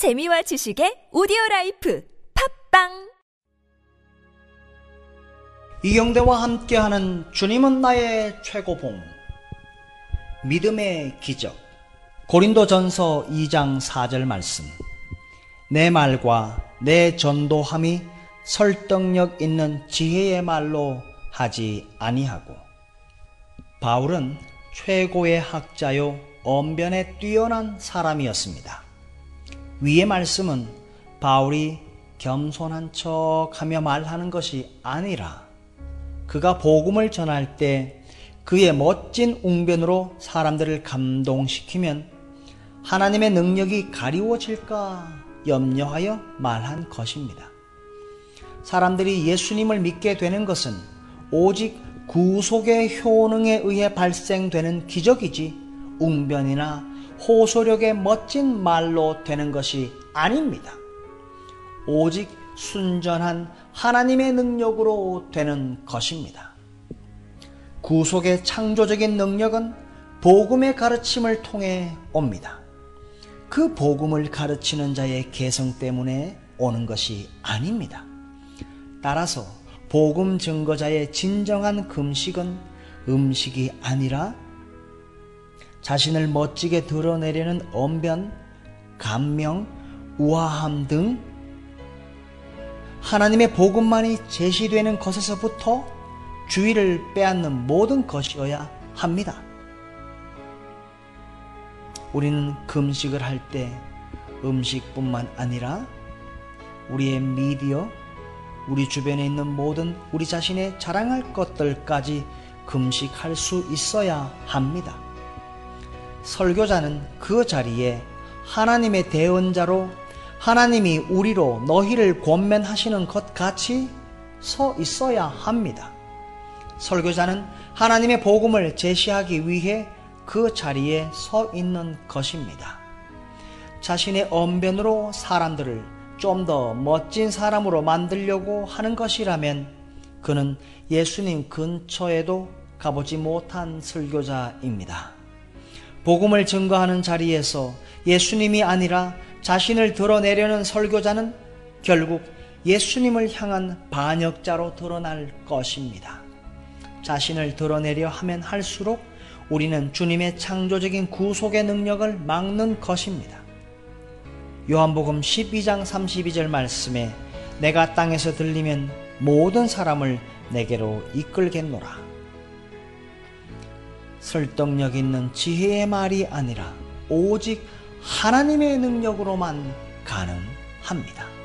재미와 지식의 오디오 라이프 팟빵! 이경대와 함께하는 주님은 나의 최고봉. 믿음의 기적. 고린도전서 2장 4절 말씀. 내 말과 내 전도함이 설득력 있는 지혜의 말로 하지 아니하고 바울은 최고의 학자요 언변에 뛰어난 사람이었습니다. 위의 말씀은 바울이 겸손한 척 하며 말하는 것이 아니라 그가 복음을 전할 때 그의 멋진 웅변으로 사람들을 감동시키면 하나님의 능력이 가리워질까 염려하여 말한 것입니다. 사람들이 예수님을 믿게 되는 것은 오직 구속의 효능에 의해 발생되는 기적이지 웅변이나 호소력의 멋진 말로 되는 것이 아닙니다. 오직 순전한 하나님의 능력으로 되는 것입니다. 구속의 창조적인 능력은 복음의 가르침을 통해 옵니다. 그 복음을 가르치는 자의 개성 때문에 오는 것이 아닙니다. 따라서 복음 증거자의 진정한 금식은 음식이 아니라 자신을 멋지게 드러내려는 언변, 감명, 우아함 등 하나님의 복음만이 제시되는 것에서부터 주의를 빼앗는 모든 것이어야 합니다. 우리는 금식을 할 때 음식뿐만 아니라 우리의 미디어, 우리 주변에 있는 모든 우리 자신의 자랑할 것들까지 금식할 수 있어야 합니다. 설교자는 그 자리에 하나님의 대언자로 하나님이 우리로 너희를 권면하시는 것 같이 서 있어야 합니다. 설교자는 하나님의 복음을 제시하기 위해 그 자리에 서 있는 것입니다. 자신의 언변으로 사람들을 좀 더 멋진 사람으로 만들려고 하는 것이라면 그는 예수님 근처에도 가보지 못한 설교자입니다. 복음을 증거하는 자리에서 예수님이 아니라 자신을 드러내려는 설교자는 결국 예수님을 향한 반역자로 드러날 것입니다. 자신을 드러내려 하면 할수록 우리는 주님의 창조적인 구속의 능력을 막는 것입니다. 요한복음 12장 32절 말씀에 내가 땅에서 들리면 모든 사람을 내게로 이끌겠노라. 설득력 있는 지혜의 말이 아니라 오직 하나님의 능력으로만 가능합니다.